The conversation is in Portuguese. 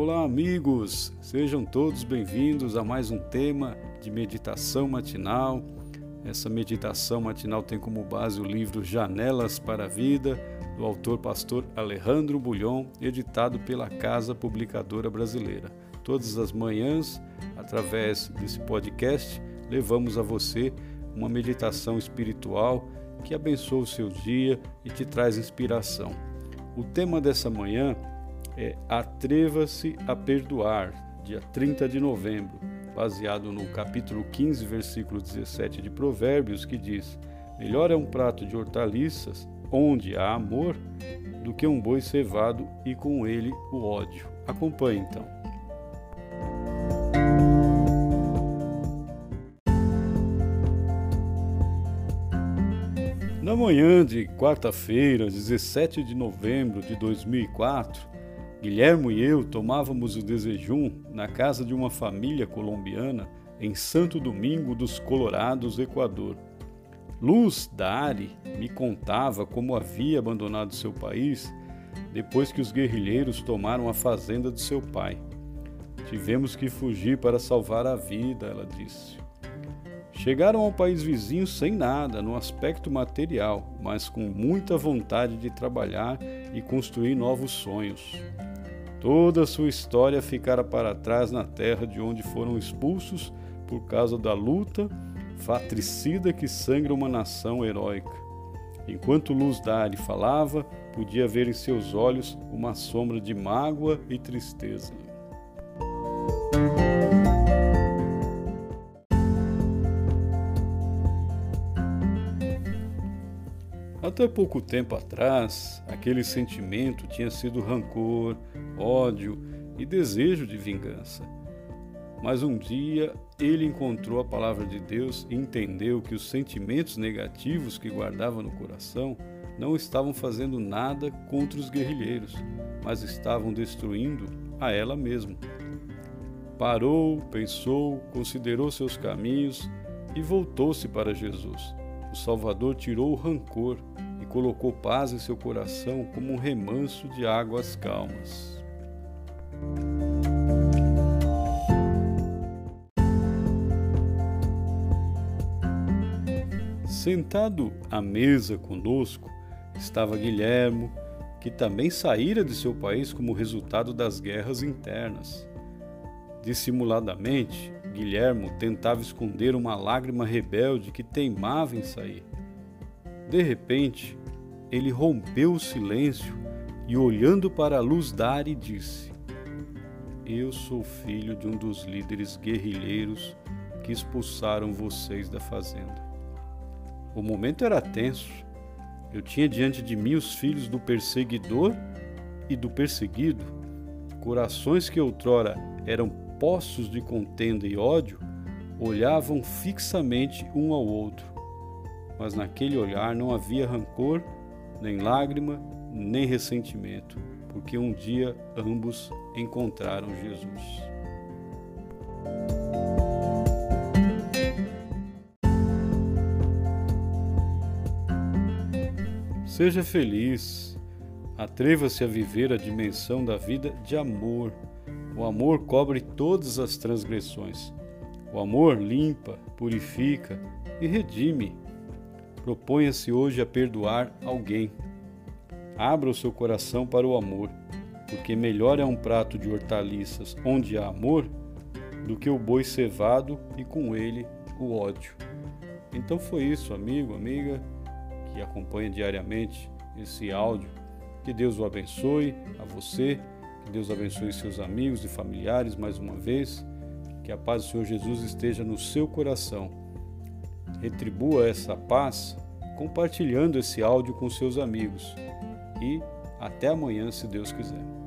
Olá, amigos! Sejam todos bem-vindos a mais um tema de meditação matinal. Essa meditação matinal tem como base o livro Janelas para a Vida, do autor pastor Alejandro Bulhon, editado pela Casa Publicadora Brasileira. Todas as manhãs, através desse podcast, levamos a você uma meditação espiritual que abençoa o seu dia e te traz inspiração. O tema dessa manhã Atreva-se a Perdoar, dia 30 de novembro, baseado no capítulo 15, versículo 17 de Provérbios, que diz: Melhor é um prato de hortaliças onde há amor do que um boi cevado e com ele o ódio. Acompanhe então. Na manhã de quarta-feira, 17 de novembro de 2004, Guilhermo e eu tomávamos o desejum na casa de uma família colombiana em Santo Domingo dos Colorados, Equador. Luz Dari me contava como havia abandonado seu país depois que os guerrilheiros tomaram a fazenda de seu pai. Tivemos que fugir para salvar a vida, ela disse. Chegaram ao país vizinho sem nada no aspecto material, mas com muita vontade de trabalhar e construir novos sonhos. Toda a sua história ficara para trás na terra de onde foram expulsos por causa da luta fratricida que sangra uma nação heróica. Enquanto Luz Dari falava, podia ver em seus olhos uma sombra de mágoa e tristeza. Até pouco tempo atrás, aquele sentimento tinha sido rancor, ódio e desejo de vingança. Mas um dia ele encontrou a palavra de Deus e entendeu que os sentimentos negativos que guardava no coração não estavam fazendo nada contra os guerrilheiros, mas estavam destruindo a ela mesma. Parou, pensou, considerou seus caminhos e voltou-se para Jesus o Salvador tirou o rancor e colocou paz em seu coração como um remanso de águas calmas. Sentado à mesa conosco estava Guilhermo, que também saíra de seu país como resultado das guerras internas. Dissimuladamente, Guilhermo tentava esconder uma lágrima rebelde que teimava em sair. De repente, ele rompeu o silêncio e, olhando para a luz Dari, disse: Eu sou filho de um dos líderes guerrilheiros que expulsaram vocês da fazenda. O momento era tenso. Eu tinha diante de mim os filhos do perseguidor e do perseguido, corações que outrora eram poços de contenda e ódio, olhavam fixamente um ao outro. Mas naquele olhar não havia rancor, nem lágrima, nem ressentimento, porque um dia ambos encontraram Jesus. Seja feliz, atreva-se a viver a dimensão da vida de amor o amor cobre todas as transgressões. O amor limpa, purifica e redime. Proponha-se hoje a perdoar alguém. Abra o seu coração para o amor, porque melhor é um prato de hortaliças onde há amor do que o boi cevado e com ele o ódio. Então foi isso, amigo, amiga, que acompanha diariamente esse áudio. Que Deus o abençoe a você que Deus abençoe seus amigos e familiares mais uma vez. Que a paz do Senhor Jesus esteja no seu coração. Retribua essa paz compartilhando esse áudio com seus amigos. E até amanhã, se Deus quiser.